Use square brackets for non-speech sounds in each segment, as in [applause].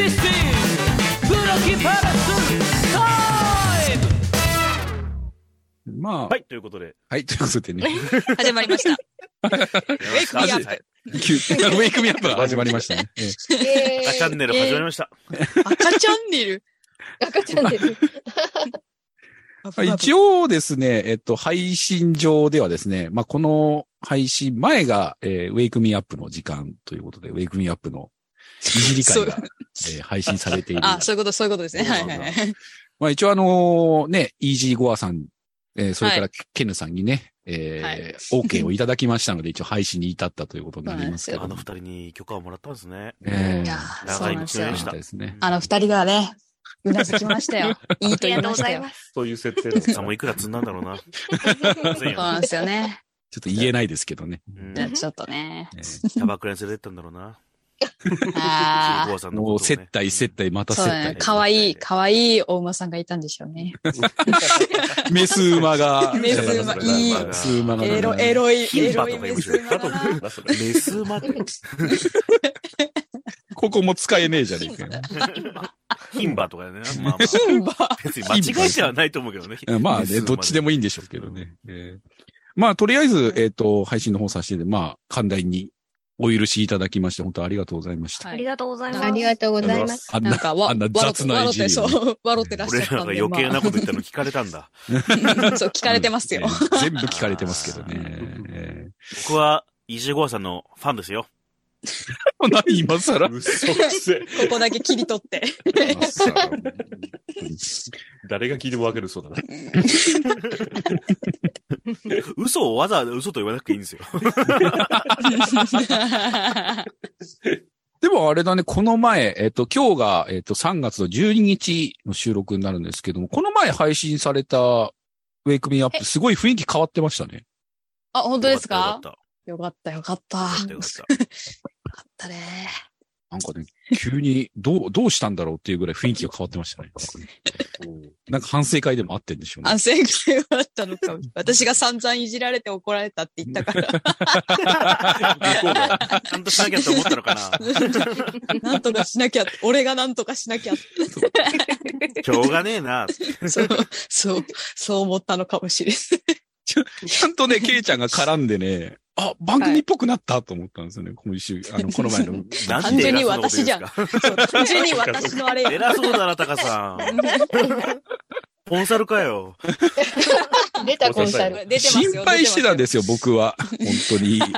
This is 黒木パラスタイムまあ、はい、ということで。はい、ということでね。始まりました。ウェイクミーアップ急ウェイクミアップが始まりましたね。[laughs] ええ赤チャンネル始まりました。赤チャンネル？赤チャンネル。ま [laughs] あ一応ですね、えっと、配信上ではですね、まあ、この配信前が、えーウェイクミアップの時間ということで、ウェイクミアップのいじり会が、えー配信されている。あ、そういうこと、そういうことですね。はいはいはい。まあ一応あのね、イージーゴアさん、えーそれからケヌさんにね、えー OK をいただきましたので、一応配信に至ったということになりますけど。あの二人に許可をもらったんですね。えーいやーそう長い道のりでし。た。ですね。あの二人がね、うなずきましたよ。[laughs] いいと言いましたよ。す。そういう設定ですさんもいくら積んだんだろうな。[laughs] そうなんですよね。ちょっと言えないですけどね。ちょっとね。えーキャバクラに連れてったんだろうな。[laughs] あゴアさんのもうことをね接待、接待、まあ。た接そうだね。待。かわいい、かわいいお馬さんがいたんでしょうね。[laughs] メス馬が。メス馬えーいいメス馬が。エロ、エロい、エロいメス馬だな。なそれメス馬って。ここも使えねえじゃねえかよ。牝馬とかね。まあまあ。牝馬。別に間違えてはないと思うけどね。まあね、どっちでもいいんでしょうけどね。えーまあ、とりあえず、えっ、と、配信の方させて、まあ、寛大にお許しいただきまして、本当ありがとうございました。はいありがとうございます。ありがとうございます。あんな、なんか、わ、あんな雑な笑って、いじりをそう、笑ってらっしゃ俺ったんで。らが余計なこと言ったの聞かれたんだ。ま [laughs] あそう、聞かれてますよえ。ー全部聞かれてますけどね。え僕は、イージーゴアさんのファンですよ。ー [laughs] 何今更？嘘くせ。ここだけ切り取って。誰が聞いてもわかるそうだな。嘘をわざわざ嘘と言わなくていいんですよ。でもあれだね、この前、えっ、と、今日が、えっ、と、3月の12日の収録になるんですけども、この前配信されたウェイクミーアップ、すごい雰囲気変わってましたね。あ、本当ですか？よかっよかった、よかった。た。よよかった。よかったね。なんかね、急に、どう、どうしたんだろうっていうぐらい雰囲気が変わってましたね。なんか反省会でもあってんでしょうね反。省会はあったのかも。[laughs] 私が散々いじられて怒られたって言ったから。た。ちゃんとしなきゃって思ったのかな。[laughs] なんとかしなきゃ、俺がなんとかしなきゃ。しょうがねえな。そう、そう、そう思ったのかもしれない。ちゃんとね、ケイちゃんが絡んでね、あ、番組っぽくなったと思ったんですよね。今週、あの、この前の。[laughs] なん単純に私じゃんか。[laughs] そう単純に私のあれよ。偉そうだな、タカさん。[laughs] コンサルかよ。出たコンサル。出てますよ心配してたんでですよ、僕は。本当に。本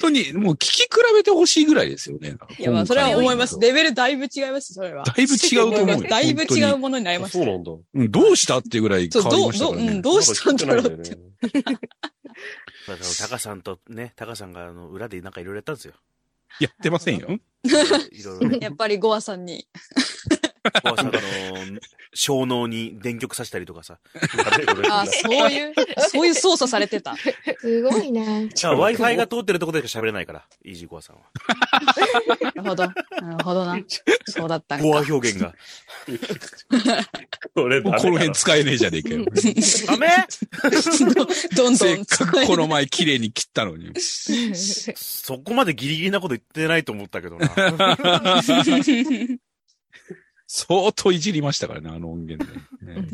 当に、もう聞き比べてほしいぐらいですよね。いや、まあ、それは思います。だレベルだいぶ違います、それは。いぶ違うと思うよ。だいぶ違う本ものになりました。そうなんだ。うんどうしたっていうぐらい変わりましたからそうどうどううんね。どうしたんだろうって。タカさんとね、タカさんがあの裏でなんかいろいろやったんですよ。やってませんよ。いろいろね。やっぱりゴアさんに。こうさあの、小脳に電極さしたりとかさ。あ、そういう、そういう操作されてた。すごいな。じゃあ Wi-Fi が通ってるところでしか喋れないから、イージーコアさんは。なるほど。なるほどな。そうだった。コア表現が。これこの辺使えねえじゃねえかよ。ダメ？どんどせっん。かくこの前綺麗に切ったのに。そこまでギリギリなこと言ってないと思ったけどな。[laughs] 相当いじりましたからね、あの音源で、ね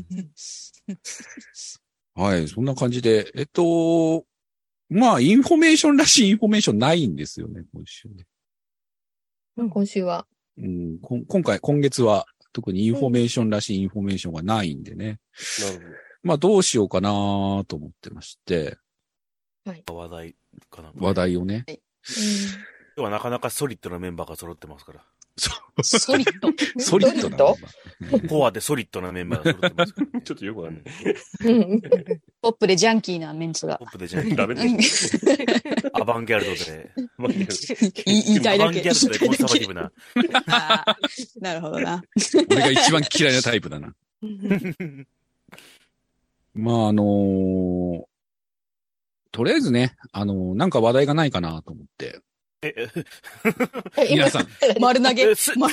はい、そんな感じで、えっと、まあ、インフォメーションらしいインフォメーションないんですよね、今週ね。今週は。うん、こん今回、今月は、特にインフォメーションらしいインフォメーションがないんでね。なるまあ、どうしようかなと思ってまして、話題かな。話題をね。今日はなかなかソリッドなメンバーが揃ってますから。ソリッド。[laughs] ソリッド。コアでソリッドなメンバーが揃ってますから、ね。ちょっとよくわかんない。うんポップでジャンキーなメンツがポ。ップでじゃないダメでうんす。アバンギャルドで。まあいいや言いたいだけ。アバンギャルドでコンサバティブな。なるほどな。俺が一番嫌いなタイプだな。[laughs] まあ、あのーとりあえずね、あのーなんか話題がないかなと思って。え、え皆さん、丸投げ。その、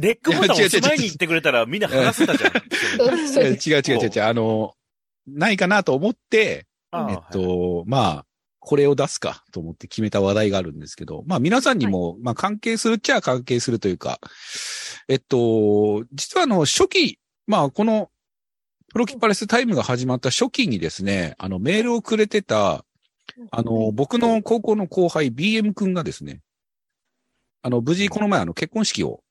レックボタンを押す前に言ってくれたらみんな話せたじゃん。違う違う違う違う、あのーないかなと思って、えっと、まあ、これを出すかと思って決めた話題があるんですけど、まあ皆さんにも、まあ関係するっちゃ関係するというか、えっと、実はあの、初期、まあこの、プロキパレスタイムが始まった初期にですね、あの、メールをくれてた、あの、僕の高校の後輩 BM 君がですね、あの、無事この前あの、結婚式を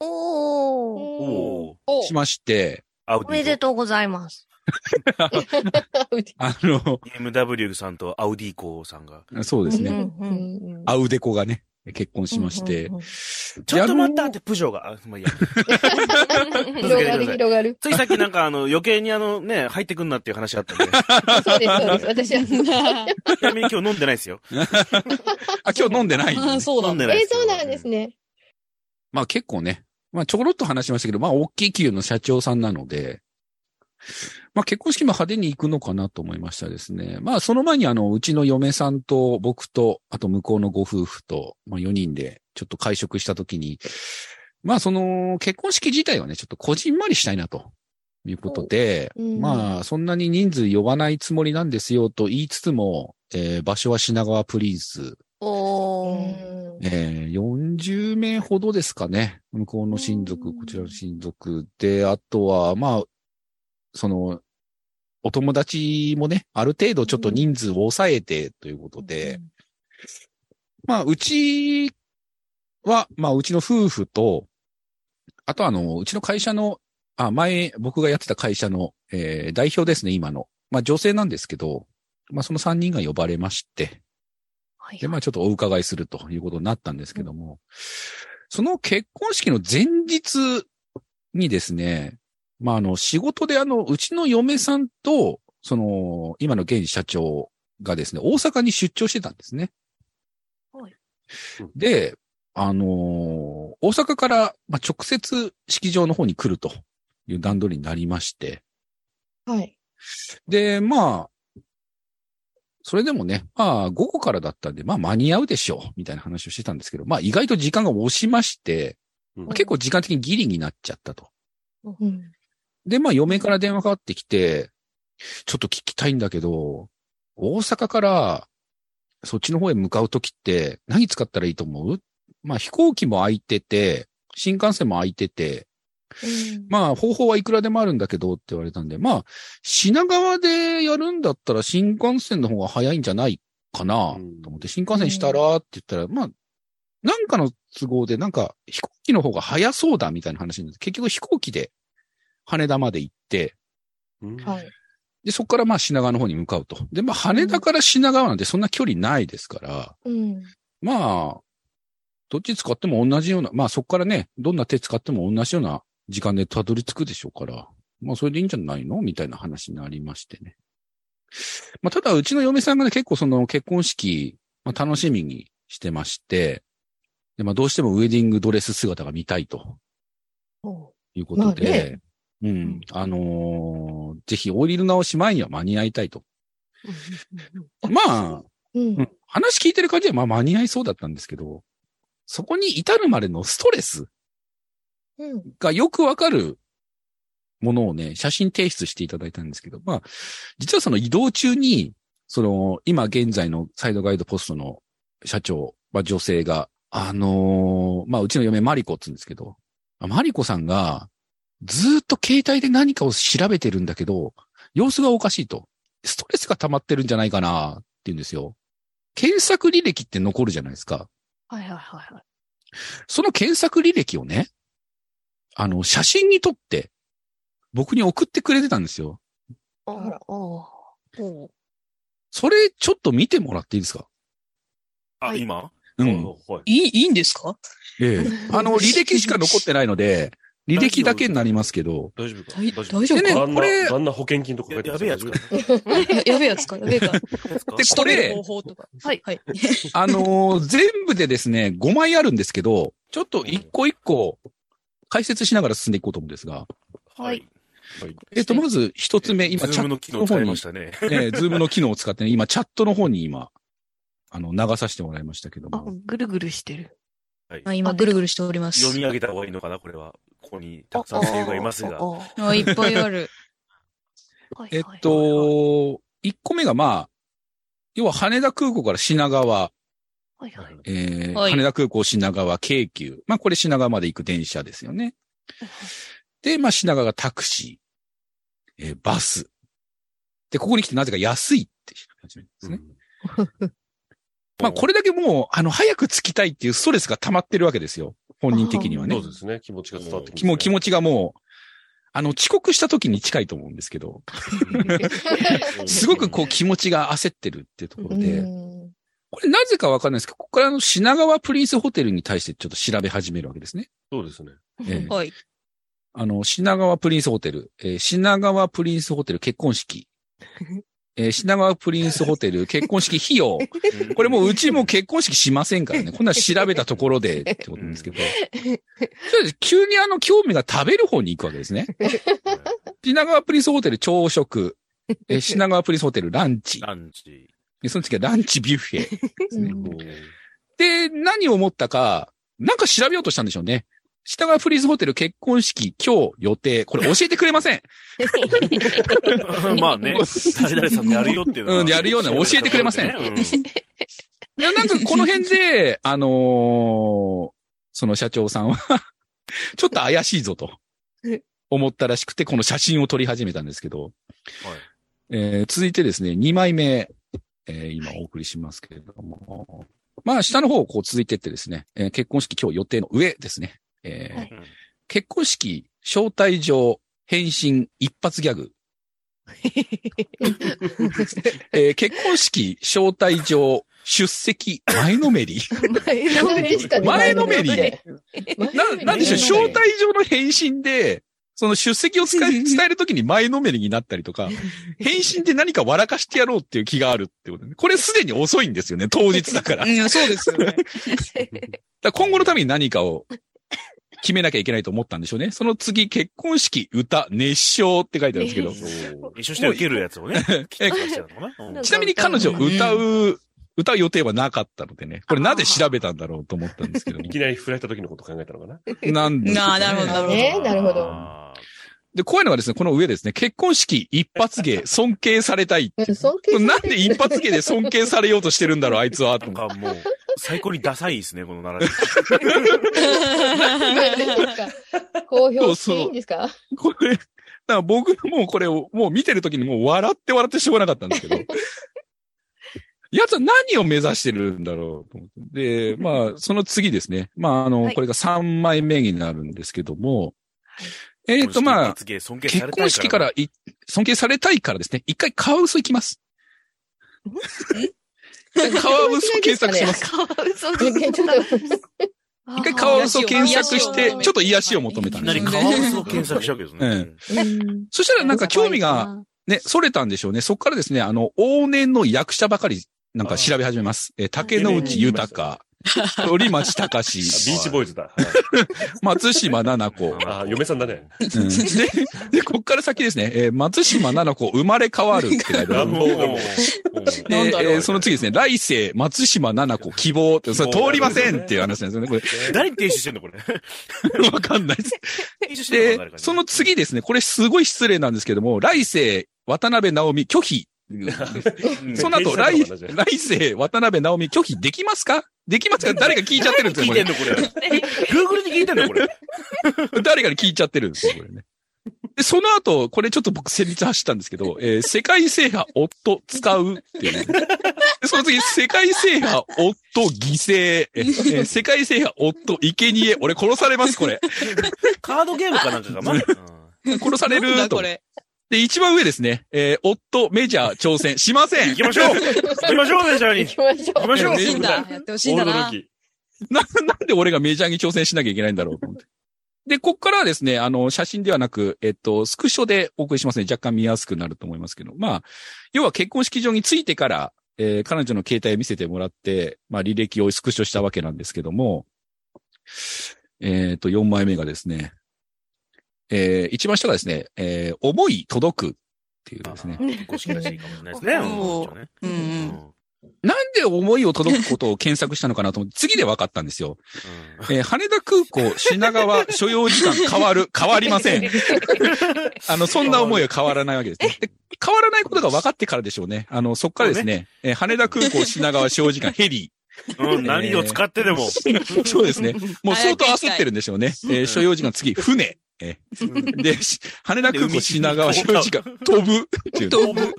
おー。おお。おしまして、アウディおめでとうございます。[laughs] あの、BMW さんとアウディコさんが。そうですね、うんうんアウデコがね、結婚しまして、うんうんうんちょっと待ったってプジョーが。あまあいいや。[laughs] 広がる広がる。ついさっきなんかあの余計にあのね、入ってくんなっていう話あったんで。そうです、そうです。私は。ちなみに今日飲んでないですよ。[laughs] あ、今日飲んでないね、あそうだ飲んでないえー、そうなんですね。まあ結構ね、まあちょろっと話しましたけど、まあ大きい企業の社長さんなので、[laughs] まあ結婚式も派手に行くのかなと思いましたですね。まあその前にあの、うちの嫁さんと僕と、あと向こうのご夫婦と、まあ4人でちょっと会食したときに、まあその結婚式自体はね、ちょっとこじんまりしたいなと。いうことで、うんまあ、そんなに人数呼ばないつもりなんですよと言いつつも、えー場所は品川プリンスおえー40名ほどですかね。向こうの親族、こちらの親族で、あとは、まあ、その、お友達もね、ある程度ちょっと人数を抑えてということで、まあ、うちは、まあ、うちの夫婦と、あとあの、うちの会社の、あ、前、僕がやってた会社の、えー代表ですね、今の。まあ、女性なんですけど、まあ、その3人が呼ばれまして、はいで、まあちょっとお伺いするということになったんですけども、その結婚式の前日にですね、まああの仕事であの、うちの嫁さんと、その、今の現社長がですね、大阪に出張してたんですね。はいで、あのー大阪から、まあ、直接式場の方に来るという段取りになりまして、はい。で、まあ、それでもね、まあ、午後からだったんで、まあ、間に合うでしょう、みたいな話をしてたんですけど、まあ、意外と時間が押しまして、うん結構時間的にギリになっちゃったと。うん。で、まあ、嫁から電話かかってきて、ちょっと聞きたいんだけど、大阪から、そっちの方へ向かうときって、何使ったらいいと思う？まあ、飛行機も空いてて、新幹線も空いてて、まあ、方法はいくらでもあるんだけどって言われたんで、まあ、品川でやるんだったら新幹線の方が早いんじゃないかなうんと思って、新幹線したらって言ったら、まあ、なんかの都合で、なんか飛行機の方が早そうだみたいな話になって、結局飛行機で羽田まで行って、うんはい。で、そこからまあ品川の方に向かうと。で、まあ羽田から品川なんてそんな距離ないですから、うん。まあ、どっち使っても同じような、まあそこからね、どんな手使っても同じような時間でたどり着くでしょうから、まあそれでいいんじゃないの？みたいな話になりましてね。まあただうちの嫁さんがね、結構その結婚式、まあ楽しみにしてまして、で、まあどうしてもウェディングドレス姿が見たいとおいうことで、まあねうん、あのーぜひオイル直し前には間に合いたいと。まあ、うんうん。話聞いてる感じはまあ間に合いそうだったんですけど、そこに至るまでのストレスうん。がよくわかるものをね、写真提出していただいたんですけど、まあ、実はその移動中に、その、今現在のサイドガイドポストの社長、まあ女性が、あのーまあうちの嫁マリコって言うんですけど、あマリコさんが、ずーっと携帯で何かを調べてるんだけど、様子がおかしいと。ストレスが溜まってるんじゃないかなって言うんですよ。検索履歴って残るじゃないですか。はいはいはいはい。その検索履歴をね、あの、写真に撮って、僕に送ってくれてたんですよ。おあらおおそれ、ちょっと見てもらっていいですか？あ、はい今？うん。はい。いい、いいんですか？ええ。あの、[laughs] 履歴しか残ってないので、履歴だけになりますけど、大丈夫か？大丈夫でね旦これ那、旦那保険金とかや書いてやべえやつか。ややべえやつか、やべえか？でこれ方法とか。はい。はい。あのー全部でですね、5枚あるんですけど、ちょっと一個一個解説しながら進んでいこうと思うんですが、はい。えっと、まず一つ目、今、チャッズームの機能使いましたね。ト、ね、ズームの機能を使ってね、今、チャットの方に今、あの、流させてもらいましたけどあも。、ぐるぐるしてる。あ今、ぐるぐるしております。読み上げた方がいいのかなこれは。ここにたくさんセリフがいますが。おおあ、いっぱいある。はいえっと、1個目がまあ、要は羽田空港から品川、はいはい。えーはい羽田空港品川京急。まあこれ品川まで行く電車ですよね。で、まあ品川がタクシー、えーバス。で、ここに来てなぜか安いって始めるんですね。[laughs] まあこれだけもう、あの、早く着きたいっていうストレスが溜まってるわけですよ。本人的にはねそう。ですね。気持ちが伝わってきもう気持ちがもう、あの、遅刻した時に近いと思うんですけど、[laughs] すごくこう気持ちが焦ってるっていうところで、うんこれなぜかわかんないですけど、ここからあの品川プリンスホテルに対してちょっと調べ始めるわけですね。そうですね。ええはい。あの、品川プリンスホテル、えー品川プリンスホテル結婚式、[laughs] えー品川プリンスホテル [laughs] 結婚式費用。これもううちも結婚式しませんからね。こんなの調べたところで [laughs] ってことなんですけど。急にあの興味が食べる方に行くわけですね。[laughs] 品川プリンスホテル朝食、えー品川プリンスホテルランチ。ランチ。でその次はランチビュッフェですね。うんで、何を思ったか、なんか調べようとしたんでしょうね。品川プリンスホテル結婚式今日予定。これ教えてくれません。[laughs] まあね、[laughs] 誰々さんでやるよっていうのはうんやるような教えてくれません。うん。いや、なんかこの辺で、あのーその社長さんは、[laughs] ちょっと怪しいぞと思ったらしくて、この写真を撮り始めたんですけど、えー続いてですね、2枚目、えー今お送りしますけれども、まあ下の方をこう続いてってですね、えー結婚式今日予定の上ですね、えーはい結婚式招待状返信一発ギャグ。[laughs] えー結婚式招待状出席前のめり。前のめりしかね前のめり前な、なんでしょう、招待状の返信で、その出席を使い伝えるときに前のめりになったりとか、[laughs] 返信で何か笑かしてやろうっていう気があるってことね。これすでに遅いんですよね、当日だから。うん、そうですよね。[laughs] ら今後のために何かを決めなきゃいけないと思ったんでしょうね。その次、結婚式、歌、熱唱って書いてあるんですけど、一緒して受けるやつをね。ちなみに彼女歌う、歌う予定はなかったのでね、これなぜ調べたんだろうと思ったんですけども。[laughs] いきなり振られた時のこと考えたのかな？なんでね。なるほどなるほど。ねなるほど。あで、こういうのがですね、この上ですね、結婚式一発芸、[laughs] 尊敬されたいって。いう。尊敬なんで一発芸で尊敬されようとしてるんだろう、あいつは。ーなんかもう、最高にダサいですね、この並び。公表していいんですか？これ、だから僕もうこれを、もう見てる時にもう笑って笑ってしょうがなかったんですけど。奴は何を目指してるんだろうと思って。で、まあ、その次ですね。まあ、あの、はいこれが3枚目になるんですけども、えっ、と、まあ、罰ゲー尊敬されたい結婚式からい尊敬されたいからですね、一回カワウソ行きます。カワウソ検索します。カワウソちょっと一回カワウソ検索して、ちょっと癒しを求めたんですよ。カワウソを検索したわけですね。うんそしたらなんか興味が、ね、それたんでしょうね。そこからですね、あの、往年の役者ばかり、なんか調べ始めます。えー竹野内豊、[laughs] 鳥町あ隆ビーチボーイズだ。はい [laughs] 松島奈々子。あ、嫁さんだね。うんで、で、こっから先ですね、えー松島奈々子生まれ変わるって書いてある。乱暴がもう。で、なんだろうえーその次ですね、来世、松島奈々子希望って、それ通りませんっていう話なんですよね。こ誰に停止してんのこれ？れ、[laughs] わかんないです。でその次ですね、これすごい失礼なんですけども、来世、渡辺直美拒否。うんその後、来、来世、渡辺直美拒否できますか？できますか？誰か聞いちゃってるんですよ、こ聞いてんの？これ。Google に聞いてんの？これ。れ。[laughs] 誰かに聞いちゃってるんですよ、これね。で、その後、これちょっと僕戦慄走ったんですけど、えー世界制覇夫使うっていう、ね。で、その次、世界制覇夫犠牲、えー [laughs] 世界制覇夫生贄俺殺されます、これ。カードゲームかなんかかな。う [laughs] ん殺されなんるとだこ。れ。で、一番上ですね、えー夫メジャー挑戦 [laughs] しません行き。ましょう行きましょうメジャーに行きましょ行きましょうやってほしいんだ。やってほしいんだな。[laughs] な、なんで俺がメジャーに挑戦しなきゃいけないんだろうと思って。で、こっからはですね、あの、写真ではなく、えっと、スクショでお送りしますね。若干見やすくなると思いますけど。まあ、要は結婚式場に着いてから、えー彼女の携帯を見せてもらって、まあ、履歴をスクショしたわけなんですけども、えっと、4枚目がですね、えー一番下がですね、えー思い届くっていうですね。結婚式らしいかもしれないですね。[laughs] うん。なんで思いを届くことを検索したのかなと思って、[laughs] 次で分かったんですよ。うんえー羽田空港、品川、所要時間変わる、[laughs] 変わりません。あの、そんな思いは変わらないわけですね。で変わらないことが分かってからでしょうね。あの、そっからですね、えー羽田空港品川使用時間ヘリ。うん、何を使ってでも。そうですね。もう相当焦ってるんでしょうね。えー所要時間次、船。えーで、し羽田空港品川使用時間飛ぶっていう。飛ぶ。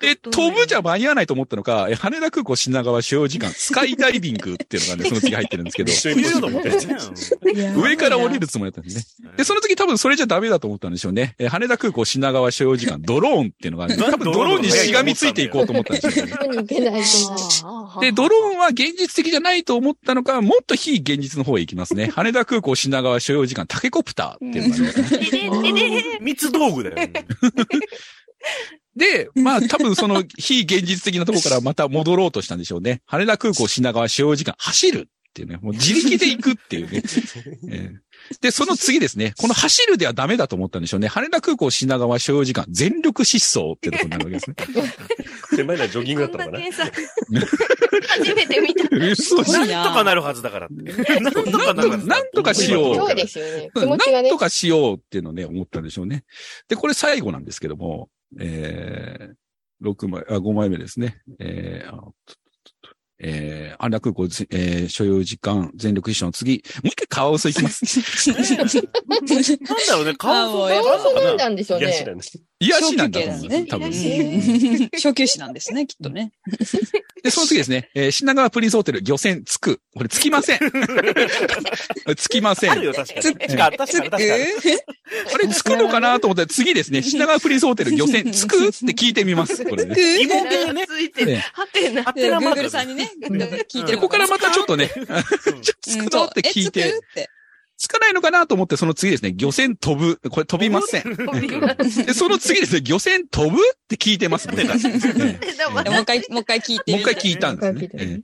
で、飛ぶじゃ間に合わないと思ったのか、え羽田空港品川使用時間、スカイダイビングっていうのがね、[laughs] その次入ってるんですけど。上から降りるつもりだったんですね。で、その次多分それじゃダメだと思ったんでしょうね。え羽田空港品川所要時間、ドローンっていうのがね、多分ドローンにしがみついていこうと思ったんですよね。で、ドローンは現実的じゃないと思ったのか、もっと非現実の方へ行きますね。羽田空港品川所要時間、タケコプターっていうのが。密道具だよね。[laughs] で、まあ多分その非現実的なところからまた戻ろうとしたんでしょうね。羽田空港品川使用時間走るっていうね、もう自力で行くっていうね。[laughs] えーで、その次ですね、[laughs] この走るではダメだと思ったんでしょうね。羽田空港品川所要時間全力疾走っていうところになるわけですね。[laughs] 手前のはジョギングだったのかな。初めて見た。嘘じゃんなんとかなるはずだからって。[laughs] なんとかなるはずだ。なんとかしようそうですよね。気な持ちがねんと。かしようっていうのをね、思ったんでしょうね。で、これ最後なんですけども、えー、6枚、あ、5枚目ですね。えー、あえー、安楽空港、えー、所有時間、全力一緒の次、もう一回カワウソ行きます。[laughs] なんだろうね、顔あもうやっカワウソなんなんでしょうね。癒しなんだと思うんですねね、多分。うん初級士なんですね、[laughs] きっとね。で、その次ですね、えー、品川プリンスホテル、漁船着く。これ着きません。[laughs] 着きません。あるよ、確かに。確かに、確かに、確かに。あれ着くのかなと思ったら次ですね、品川プリンスホテル、漁船着くって聞いてみます。これね。疑問系ね。ついてはてな。ハテナマーク Google さんにね、聞いて。ここからまたちょっとね、[laughs] 着くのって聞いて、つかないのかなと思って、その次ですね、漁船飛ぶ。これ飛びません。[laughs] で、その次ですね、漁船飛ぶって聞いてます。ね [laughs] もう一回、もう一回聞いて。もう一回聞いたんですね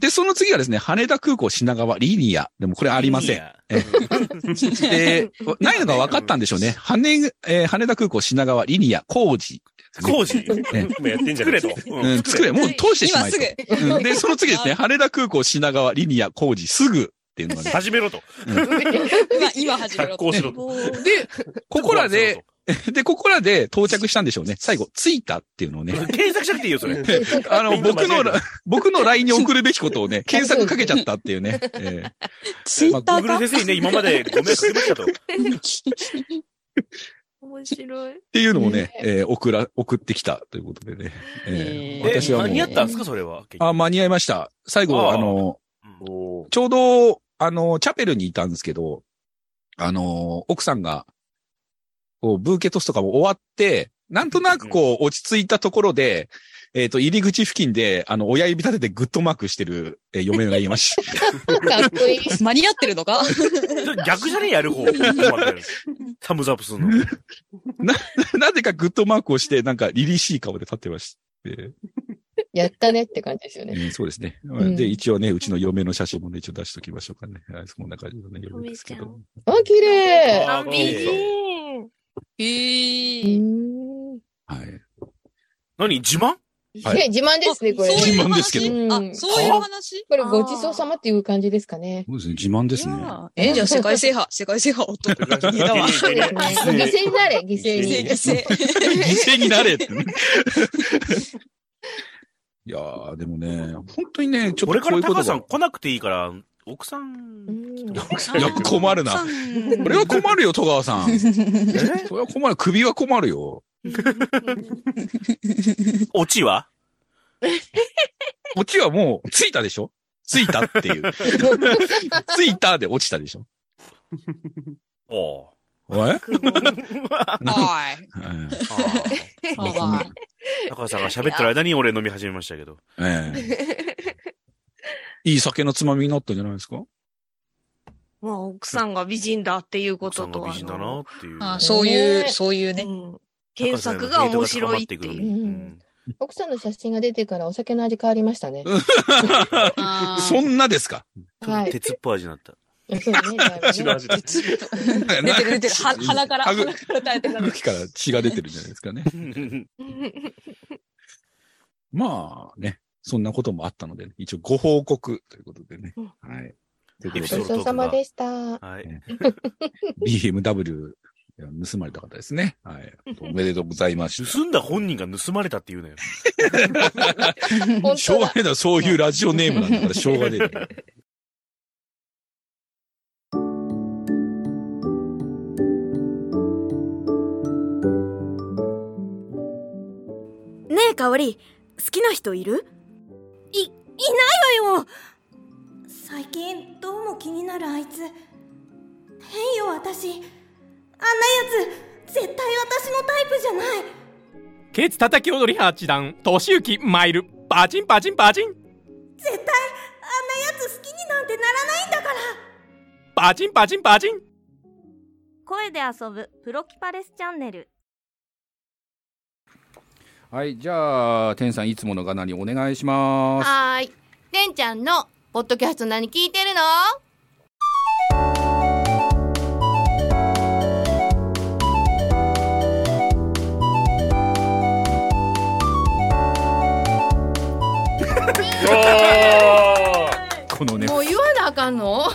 で、その次はですね、羽田空港品川リニア。でもこれありません。で、ないのが分かったんでしょうね。羽、えー羽田空港品川リニア工事。工事？今やってんじゃ作れと。うん、作れ。もう通してしま今えと。すぐ。うんで、その次ですね、羽田空港品川リニア工事すぐっていうのがね。[laughs] 始めろと。今、今始めろ発。行しろと。で、ここらで、で、ここらで到着したんでしょうね。最後、着いたっていうのをね。検索しなくていいよ、それ。[laughs] あの、僕の僕の LINE に送るべきことをね、検索かけちゃったっていうね。え [laughs] えツイッターか？グル先生にね、今までご迷惑かけましたと。面白い。っていうのをね、えー送ら、送ってきたということでね。えーえー私はもう間に合ったんですか、それは。あ、間に合いました。最後、あの、ちょうど、あの、チャペルにいたんですけど、あの、奥さんが、こう、ブーケトスとかも終わって、なんとなくこう、落ち着いたところで、えっ、と、入り口付近で、あの、親指立ててグッドマークしてる、えー嫁がいました。かっこいい。[laughs] 間に合ってるのか？[laughs] 逆じゃねえ？やる方。[laughs] サムズアップするの。なぜかグッドマークをして、なんか、凛々しい顔で立ってまして。やったねって感じですよね。えーそうですね。んで、一応ね、うちの嫁の写真もね、一応出しときましょうかね。はい、そんな感じのね、嫁ですけど。あ、綺麗。ああ、美人。へうーはい。何自慢？はいね、自慢ですね、これ。自慢ですけどあ、そういう話？これごちそうさまっていう感じですかね。そうですね、自慢ですね。え、じゃあ世界制覇、[laughs] 世界制覇をと。いいだわ。そうですね。犠牲になれ、犠牲に。犠牲。犠牲 [laughs] になれってね。[laughs] いやー、でもね、本当にね、ちょっ俺かとこういうことがら高橋さん。来なくていいから、奥さうんん。いや、困るな。これは困るよ、戸川さん。[laughs] それは困る。首は困るよ。[laughs] オチは？[laughs] オチはもう、ついたでしょ？ついたっていう。ついたで落ちたでしょ？おい？おい。高橋さんが喋ってる間に俺飲み始めましたけど。ええいい酒のつまみになったんじゃないですか？まあ、奥さんが美人だっていうこ奥さんとと、が美人だなっていう。あそういう、ねそういうね。うん検索が面白いっていう。うん奥さんの写真が出てからお酒の味変わりましたね。[laughs] そんなですか？はい。鉄っぽい味になった。そうねだいぶね血の味だ。[laughs] 出てる出てる。は鼻から、鼻から垂れてる。歯茎から血が出てるんじゃないですかね。[laughs] まあね、そんなこともあったので、一応ご報告ということでね。うんはい。ということでエピソードごちそうさまでした。はい。BMW、[laughs] いや盗まれた方ですね。はい。おめでとうございました。盗んだ本人が盗まれたって言うのよ。本しょう。がないな、そういうラジオネームなんだから、しょうがねええ、かおり、好きな人いる？い、いないわよ最近どうも気になるあいつ。変よ、私。あんなやつ、絶対私のタイプじゃない。ケツ叩き踊り八段、年行マイル、パチンパチンパチン、絶対、あんなやつ好きになんてならないんだから。パチンパチンパチン。声で遊ぶプロキパレスチャンネルはい、じゃあ、天さんいつものがなにお願いします。はーい。てんちゃんのポッドキャスト何聞いてるの？あこのね、もう言わなあかんの？催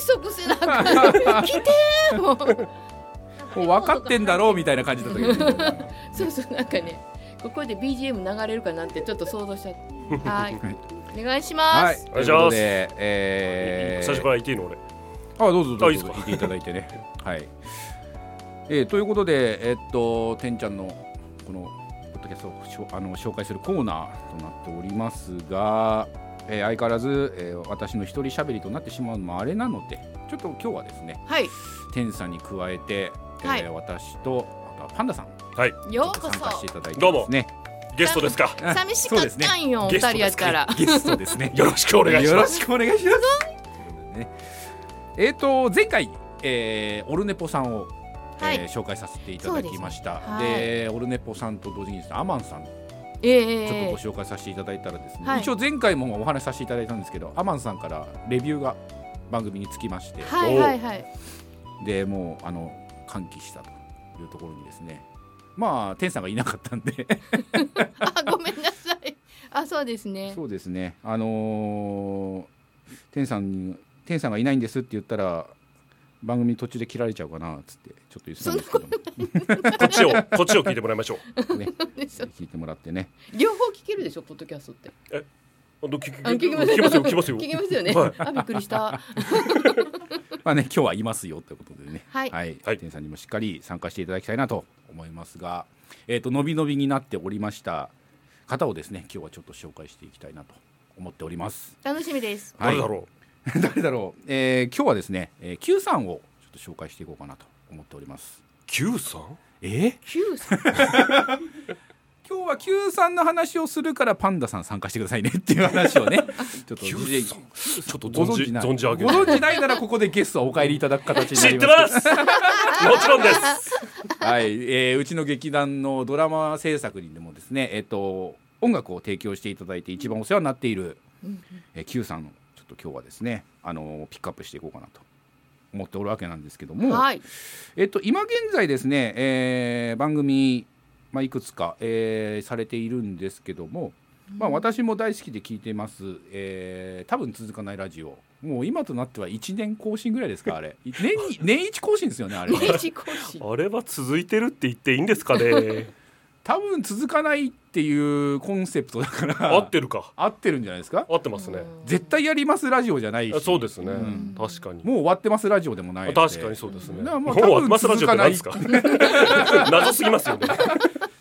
促せなあかん。来てーもう。[laughs] もう分かってんだろうみたいな感じだったけど、そうそう、なんかね、ここで BGM 流れるかなんてちょっと想像しちゃって。はい。お願いします。はい、お願いしますということで、えー、最初から言っていいの俺。あ、どうぞどあいいですかうぞ聞いていただいてね。はい。えーということで、えっと、てんちゃんのこのポッドキャストをしょあの紹介するコーナーとなっておりますが、えー相変わらず、えー私の一人喋りとなってしまうのもあれなので、ちょっと今日はですね、はい。てんさんに加えて、えーはい私とはパンダさん、ようこ参加していそ。ただいてどうもますね。ゲストですか？寂しかったんよ、二人やったら。ゲストですね。[laughs] よろしくお願いしよろます。しくお願いします。ねえっ、と前回、えーオルネポさんを、はいえー紹介させていただきました。でですねオルネポさんと同時にアマンさんちょええっとご紹介させていただいたらですね、はい一応前回もお話しさせていただいたんですけどアマンさんからレビューが番組につきまして、はいはいはい。でもうあの歓喜したというところにですねまあ天さんがいなかったんで [laughs] あ、ごめんなさい。あ、そうですね。そうですね。あのー、天さんに天さんがいないんですって言ったら番組途中で切られちゃうかなっつってちょっと言ってたんですけども [laughs] こっちをこっちを聞いてもらいましょう。ね聞いてもらってね。両方聞けるでしょ、ポッドキャストって。あど聞きあ聞きま聞きますよ聞きますよ。聞きますよね。はいあ、びっくりした。まあね今日はいますよということでね。はいはい。はい天さんにもしっかり参加していただきたいなと思いますが、えっ、と伸び伸びになっておりました方をですね今日はちょっと紹介していきたいなと思っております。楽しみです。はい誰だろ [laughs] 誰だろう？えー今日はですね、えー、Q さんをちょっと紹介していこうかなと思っております。う。Q さん？え？ーキューさん。[laughs] 今日は Q さんの話をするからパンダさん参加してくださいねっていう話をね [laughs] ちょっと。ちょっとご存じない存じ上げご存知ないならここでゲストはお帰りいただく形になり知ってますます。もちろんです。はい、えーうちの劇団のドラマ制作にでもですねえっ、と音楽を提供していただいて一番お世話になっている、えー Q さんをちょっと今日はですねあのピックアップしていこうかなと思っておるわけなんですけども、はい。えっと、今現在ですね、えー番組、まあ、いくつか、えーされているんですけども、まあ、私も大好きで聞いてます、えー多分続かないラジオもう今となっては1年更新ぐらいですかあれ [laughs] 年に年一更新ですよねあれね年一更新。あれは続いてるって言っていいんですかね。[laughs] 多分続かないっていうコンセプトだから合ってるか。合ってるんじゃないですか？合ってますね。絶対やりますラジオじゃないしあそうですねん。確かに。もう終わってますラジオでもない確かにそうですね。だからまあもう多分マスラジオって何ですか？[laughs] 謎すぎますよね。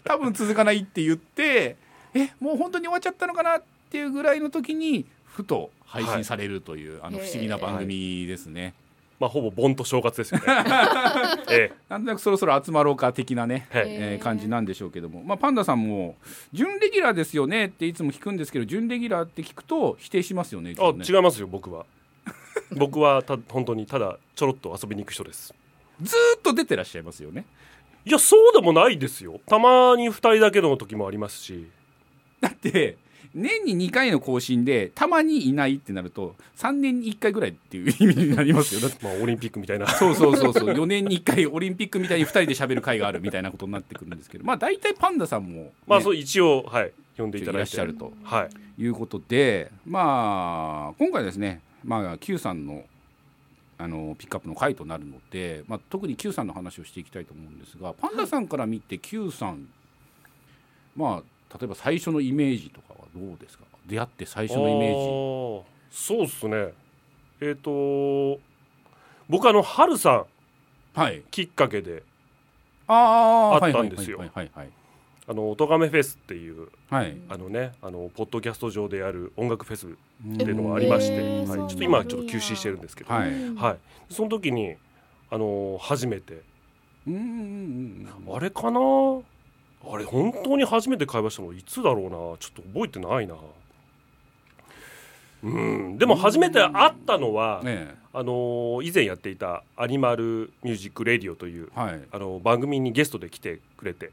多分続かないって言ってえもう本当に終わっちゃったのかなっていうぐらいの時にふと配信されるという、あのへー不思議な番組ですね、まあほぼ盆と正月ですよね。[laughs] えなんとなくそろそろ集まろうか的なね、え。はい。えー感じなんでしょうけども、まあ、パンダさんも準レギュラーですよねっていつも聞くんですけど準レギュラーって聞くと否定しますよねいつあ違いますよ僕は。僕はた本当にただちょろっと遊びに行く人です。ずーっと出てらっしゃいますよねいやそうでもないですよ。たまに二人だけの時もありますし。だって年に2回の更新でたまにいないってなると3年に1回ぐらいっていう意味になりますよだってまあオリンピックみたいな。そうそうそうそう4年に1回オリンピックみたいに2人で喋る会があるみたいなことになってくるんですけどまあ大体パンダさんも、ね、まあそう一応はい呼んでいたいらだい。ってしゃるとはい。いうことでまあ今回ですねまあ Q さんの、あのピックアップの回となるので、まあ、特に Q さんの話をしていきたいと思うんですがパンダさんから見て Q さん、まあ例えば最初のイメージとかはどうですか？出会って最初のイメージ。そうっすね。えっ、と僕あの春さんはい。きっかけでああったんですよ。はいはいはい。あの「おとがめフェス」っていうはい、はい。あのねあのポッドキャスト上でやる音楽フェスっうん。ていうのがありまして、はい、ちょっと今はちょっと休止してるんですけど、はい。その時にあの初めて。うんうんうんうん。あれかな？あれ本当に初めて会話したのいつだろうな？ちょっと覚えてないな。うん。でも初めて会ったのは、ねあの以前やっていた「アニマルミュージック・レディオ」というえはい。あの番組にゲストで来てくれて、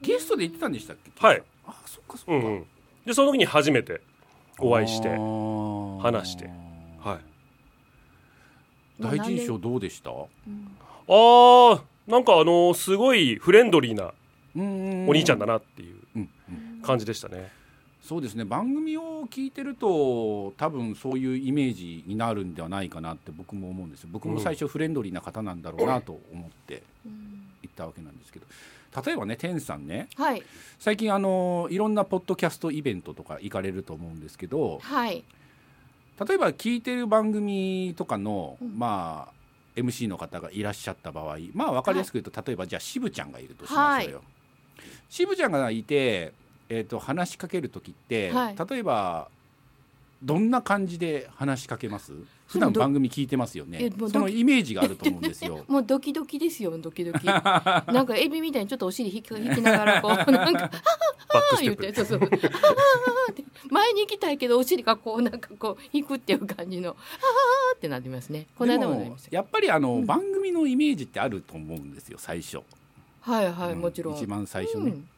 ゲストで言ってたんでしたっけ？はい、あそっかそっか、うんうん、でその時に初めてお会いして話して。はい。第一印象どうでした？あーなんかあのすごいフレンドリーなお兄ちゃんだな、なっていううんうん。感じでしたね。そうですね。番組を聞いてると多分そういうイメージになるんではないかなって僕も思うんですよ。僕も最初フレンドリーな方なんだろうなと思って行ったわけなんですけど例えばね天さんね。はい。最近あのいろんなポッドキャストイベントとか行かれると思うんですけどはい。例えば聞いてる番組とかの、うん。まあ MC の方がいらっしゃった場合まあ分かりやすく言うと、例えばじゃあ渋ちゃんがいるとしましょうよ。渋ちゃんがいて、えー、と話しかける時って、はい。例えばどんな感じで話しかけます？普段ど番組聞いてますよね。そのイメージがあると思うんですよ。[laughs] もうドキドキですよドキドキ。なんかエビみたいにちょっとお尻引き引きながらこう [laughs] なんか [laughs] バックあ言ってそうそう。前に行きたいけどお尻がこうなんかこう引くっていう感じのあーってなってますね。この間もやっぱりあの、うん。番組のイメージってあると思うんですよ最初。はいはい、うんもちろん。一番最初ね。うん。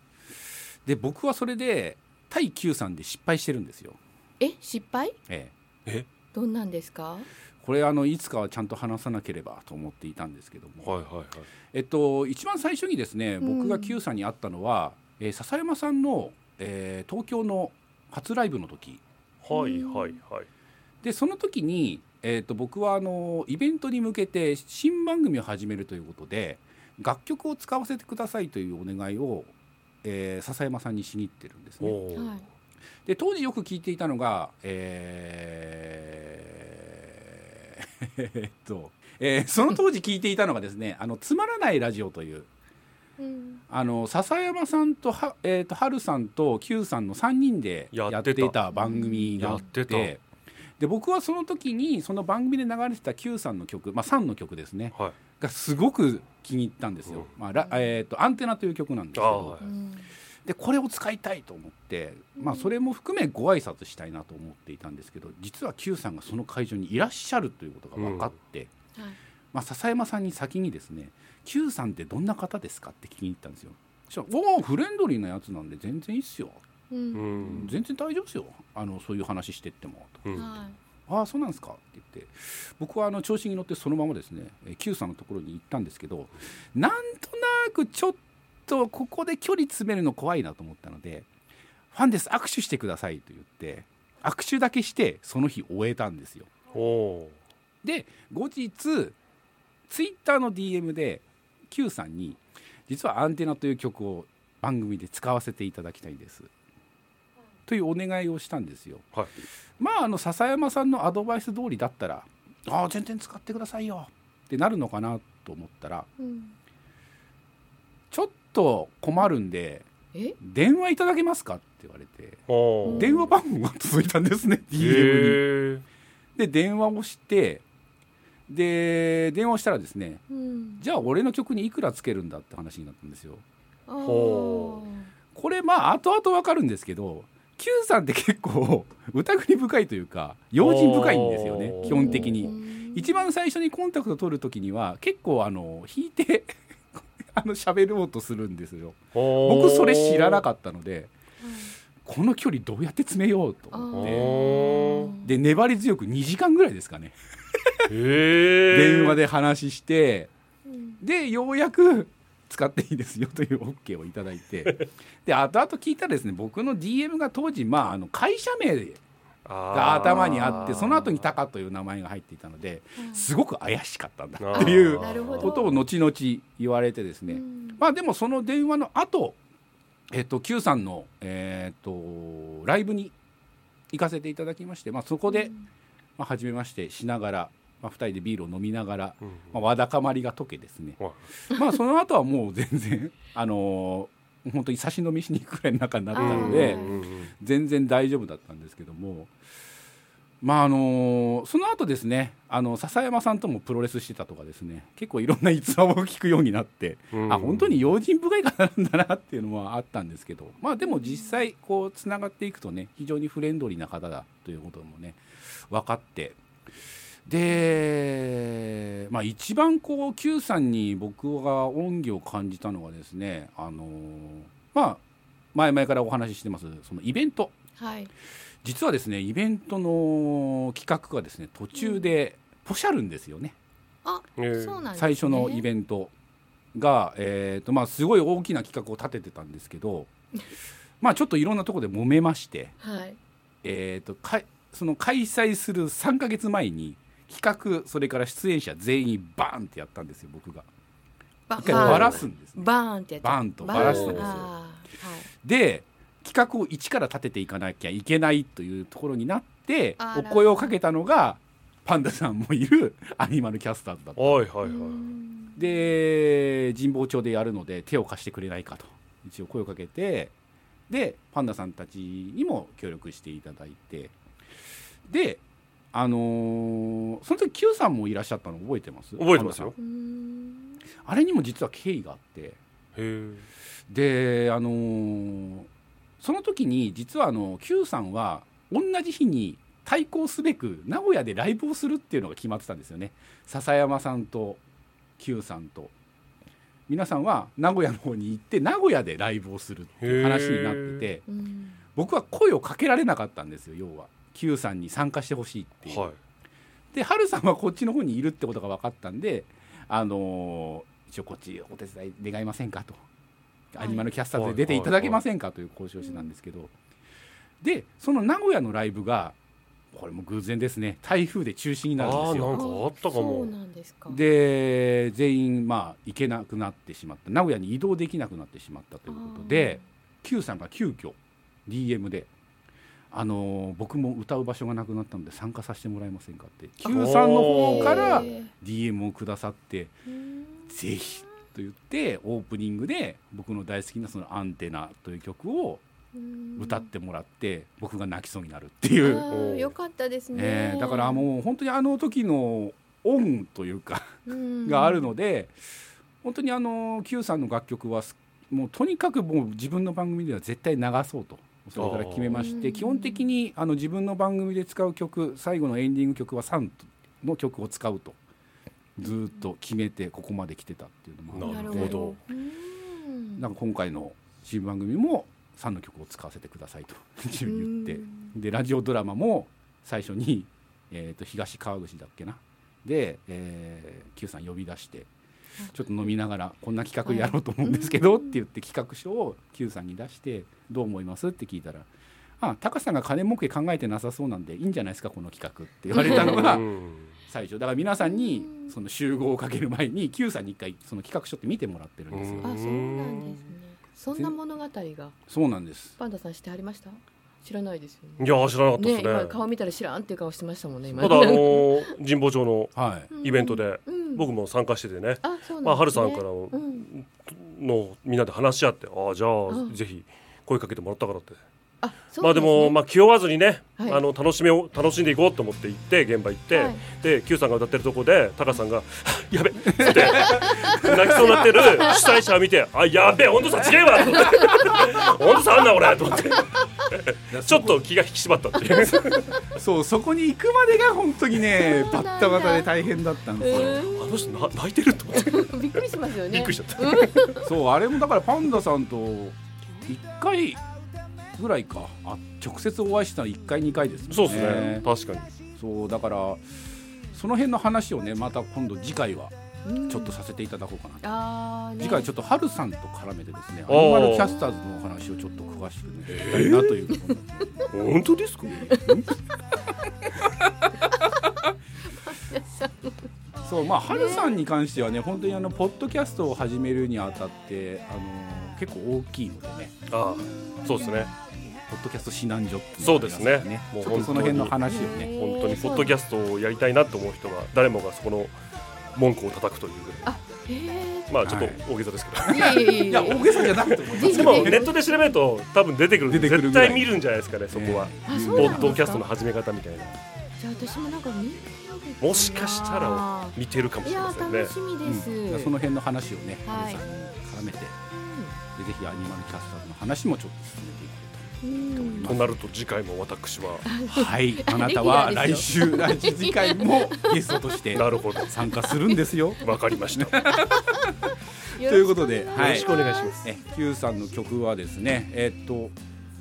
で僕はそれで対 Q さんで失敗してるんですよ。え失敗？ええ。え？どんなんですか？これあのいつかはちゃんと話さなければと思っていたんですけども、はいはいはい。えっと、一番最初にですねうん僕が Q さんに会ったのは、えー笹山さんの、えー東京の初ライブの時はいはいはい。でその時に、えー、と僕はあのイベントに向けて新番組を始めるということで楽曲を使わせてくださいというお願いを、えー笹山さんにしに行ってるんですね。で当時よく聞いていたのがえー [laughs] えーっと、えーその当時聞いていたのがですね「あのつまらないラジオ」といううん。あの笹山さんとは、えー、と春さんと Q さんの3人でやってやってたた番組があってやってで僕はその時にその番組で流れてた Q さんの曲、まあ、3の曲ですねはい。がすごく気に入ったんですよ。まあらえー、とアンテナという曲なんですけどでこれを使いたいと思って、まあ、それも含めご挨拶したいなと思っていたんですけど実は Q さんがその会場にいらっしゃるということが分かって、はい。まあ、笹山さんに先にですね「Q さんってどんな方ですか?」って聞きに行ったんですよ。そしたら「おおフレンドリーなやつなんで全然いいっすよ、うん。うん。全然大丈夫ですよ。あのそういう話してっても」とうんはああそうなんですか」って言って。僕はあの調子に乗ってそのままですねえー Q さんのところに行ったんですけどなんとなくちょっとここで距離詰めるの怖いなと思ったので「ファンです握手してください」と言って握手だけしてその日終えたんですよ。で後日ツイッターの DM で Q さんに実は「アンテナ」という曲を番組で使わせていただきたいんですというお願いをしたんですよ。ー。はい。まああの笹山さんのアドバイス通りだったら「ああ全然使ってくださいよ」ってなるのかなと思ったらいうんちょっと困るんでえ？電話いただけますかって言われて電話番号が届いたんですね DM に。で電話をしてで電話をしたらですねうん。じゃあ俺の曲にいくらつけるんだって話になったんですよ。これまあ後々わかるんですけど Q さんって結構疑り深いというか用心深いんですよね基本的ーに。うん。一番最初にコンタクト取る時には結構あの引いてあの喋ろうとするんですよ。僕僕それ知らなかっったのでこの距離どうやって詰めようとた思って。おで粘り強く2時間ぐらいですかね。電話で話してうん。でようやく使っていいですよという OK をいただいて。で後々聞いたらですね僕の DM が当時まああの会社名でが頭にあってその後にタカという名前が入っていたのですごく怪しかったんだっていうことを後々言われてですね、うん。まあでもその電話の後えっと Q さんのえっとライブに行かせていただきまして、まあ、そこで、まあ、初めましてしながら、まあ、2人でビールを飲みながら、うんまあ、わだかまりが解けですね、はい。まあその後はもう全然あのー本当に差し飲みしに行くくらいの仲になったので全然大丈夫だったんですけども。まああのーその後ですねあの笹山さんともプロレスしてたとかですね。結構いろんな逸話を聞くようになって、うん。あ本当に用心深い方なんだなっていうのはあったんですけど。まあでも実際こうつながっていくとね非常にフレンドリーな方だということもね分かってで、まあ、一番こう Q さんに僕が恩義を感じたのはですねあのまあ前々からお話ししてますそのイベントはい。実はですねイベントの企画がですね途中でポシャるんですよね、うなんですね。最初のイベントが、えーとまあ、すごい大きな企画を立ててたんですけど [laughs] まあちょっといろんなところで揉めまして、はい。えー、とかその開催する3か月前に企画それから出演者全員バーンってやったんですよ僕が。バ一回バラすんですね。バーンってやったバーンとバラすんですよ。あーで企画を一から立てていかなきゃいけないというところになってお声をかけたのがパンダさんもいる [laughs] アニマルキャスターズだった。はいはいはい。で神保町でやるので手を貸してくれないかと。一応声をかけてでパンダさんたちにも協力していただいて。であのーその時 Q さんもいらっしゃったの覚えてます？覚えてますよ。あれにも実は経緯があって。であのーその時に実はあの Q さんは同じ日に対抗すべく名古屋でライブをするっていうのが決まってたんですよね。笹山さんと Q さんと。皆さんは名古屋の方に行って名古屋でライブをするっていう話になってて。うん。僕は声をかけられなかったんですよ要は Q さんに参加してほしいっていう、はい。で春さんはこっちの方にいるってことが分かったんであのー一応こっちお手伝い願いませんかと、はい。アニマルキャスターズで出ていただけませんかという交渉をしてたんですけど、でその名古屋のライブがこれも偶然ですね。台風で中止になるんですよ。あーなんかあったかそうもなんですか。で全員まあ行けなくなってしまった。名古屋に移動できなくなってしまったということで Q さんが急遽 DM であのー僕も歌う場所がなくなったので参加させてもらえませんかって。Q さんの方からへ DM をくださってぜひと言ってオープニングで僕の大好きなその「アンテナ」という曲をうん。歌ってもらって僕が泣きそうになるっていう、よかったですね。えーだからもう本当にあの時の恩というかうん。があるので本当にあの Q さんの楽曲はすもうとにかくもう自分の番組では絶対流そうとそれから決めまして基本的にあの自分の番組で使う曲最後のエンディング曲はサンの曲を使うと。ずーっと決めてここまで来てたっていうのもあるので。なるほど。うん。なんか今回の新番組もサンの曲を使わせてくださいと言って。でラジオドラマも最初に、えー、と東川口だっけな？で、えー、Q さん呼び出してちょっと飲みながらこんな企画やろうと思うんですけどって言って企画書を Q さんに出してどう思いますって聞いたら「あ高さんが金儲け考えてなさそうなんでいいんじゃないですかこの企画」って言われたのがうん最初。だから皆さんにその集合をかける前に [laughs] Q さんに一回その企画書って見てもらってるんですよ。あ、そうなんですね。そんな物語が。そうなんです。パンダさんしてありました？知らないですよいね。や知らなかったでね、すね。今顔見たら知らんっていう顔してましたもんね。今。ただあのー [laughs] 神保町のはい。イベントでうん僕も参加しててね。うなんですね。まあ春さんからうん。のみんなで話し合ってああじゃうんあ。ぜひ声かけてもらったからって。あ、そうまあでもまあ気負わずにねはい。あの楽しめを楽しんでいこうと思って行って現場行ってはい。で Q さんが歌ってるとこでタカさんが「[laughs] やべっ」つって泣きそうになってる主催者を見て「あやべえ温度差違えわ」と思って「[laughs] 温度差あんな俺」と思って [laughs] ちょっと気が引き締まったっていう。[laughs] そうそこに行くまでが本当にねバッタバタで大変だったんですよ。うあの人な泣いてると思って。んびっくりしますよね。びっくりしちゃった。そうあれもだからパンダさんと1回ぐらいか。あ直接お会いしたの1回2回ですもんね。そうですね。確かに。そうだからその辺の話をねまた今度次回は。うんちょっとさせていただこうかなと。ね。次回ちょっとハルさんと絡めてですね、アニマルキャスターズのお話をちょっと詳しくね、聞きたいなということで本当ですか？そうまあ、ハルさんに関してはね、本当にあのポッドキャストを始めるにあたって、あの結構大きいのでね、ああそうですね。ポッドキャスト指南所っていのそうですね。がありますからちょっとその辺の話をね、本当にポッドキャストをやりたいなと思う人が誰もがそこの文句を叩くという。ぐらいまあちょっと大げさですけど、いやいやいや大げさじゃなくても、でもネットで調べると多分出てくるてくる絶対見るんじゃないですかねそこは、あそうポなんですか。ッドキャストの始め方みたいな。じゃあ私もなんかもしかしたら見てるかもしれませんね。楽しみです、うん。その辺の話をね、はい。ハルさんに絡めて、でぜひアニマルキャスターズの話もちょっと進めとなると次回も私は。はい、[laughs] あなたは来週、来週次回もゲストとしてなるほど。参加するんですよ。わかりました。よということで、はい。ろしくお願いします、え Q さんの曲はですねえっと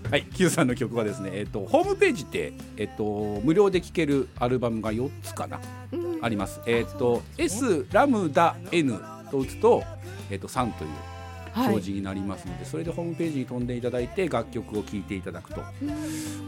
はい Q さんの曲はですねえっとホームページでえっと無料で聴けるアルバムが4つかな。うん。あります。えっと S ラムダ N と打つとえっと3というはい表示になりますので、それでホームページに飛んでいただいて楽曲を聴いていただくと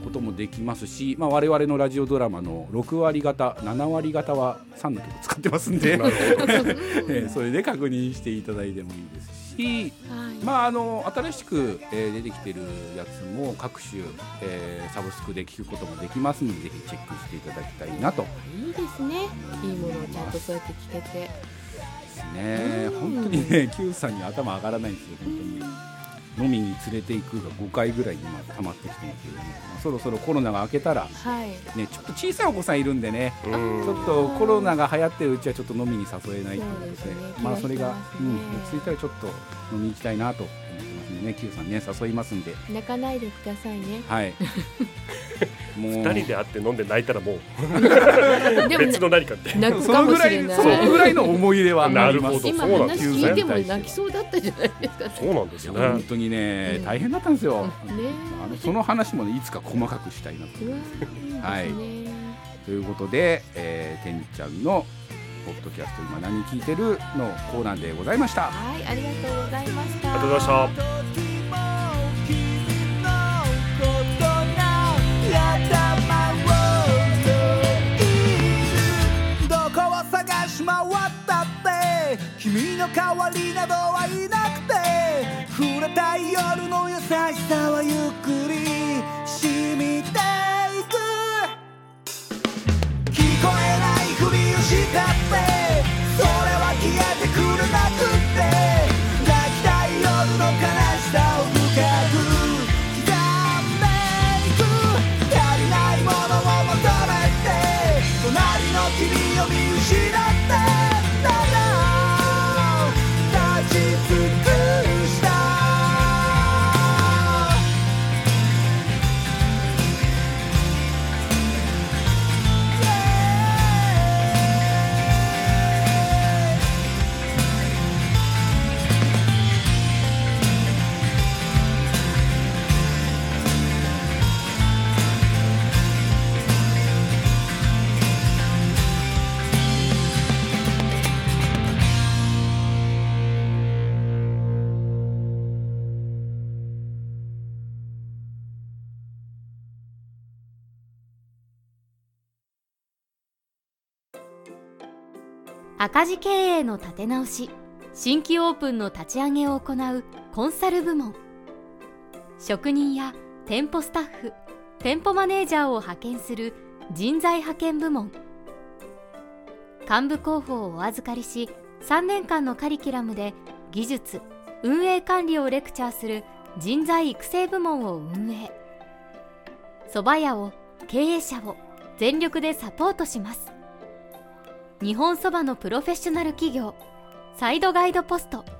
こともできますし、まあ、我々のラジオドラマの6割方7割方は3の曲使ってますんで。[laughs] それで確認していただいてもいいですし、はい。まあ、あの新しく、えー出てきてるやつも各種、えーサブスクで聴くこともできますのでぜひチェックしていただきたいなといいですね。いいものをちゃんとそうやって聞けてね。うん。本当にね Q さんに頭上がらないんですよ本当に。飲みに連れて行くが5回ぐらい今溜まってきてますけど、ね、まあそろそろコロナが明けたら、はい。ね、ちょっと小さいお子さんいるんでねうん。ちょっとコロナが流行ってるうちはちょっと飲みに誘えないということでねまあそれが、うん、落ち着いたらちょっと飲みに行きたいなと思ってますんでね Q さんね誘いますんで。泣かないでくださいね。はい [laughs] もう。二人で会って飲んで泣いたらもう。別の何かって。泣くかもしれない。そのぐらいの思い出はあります。今そうなんです話聞いても泣きそうだったじゃないですか。そうなん。ですよね本当にね、大変だったんですよ、ね。あのその話もねいつか細かくしたいなと。うわい。いですね。はいということで、えー、てんちゃんのポッドキャスト今何聞いてるのコーナーでございました。はいありがとうございました。ありがとうございました君の代わりなどはいなくて。触れたい夜の優しさはゆっくり赤字経営の立て直し。新規オープンの立ち上げを行うコンサル部門。職人や店舗スタッフ店舗マネージャーを派遣する人材派遣部門。幹部候補をお預かりし3年間のカリキュラムで技術運営管理をレクチャーする人材育成部門を運営。蕎麦屋を経営者を全力でサポートします。日本そばのプロフェッショナル企業サイドガイドポスト。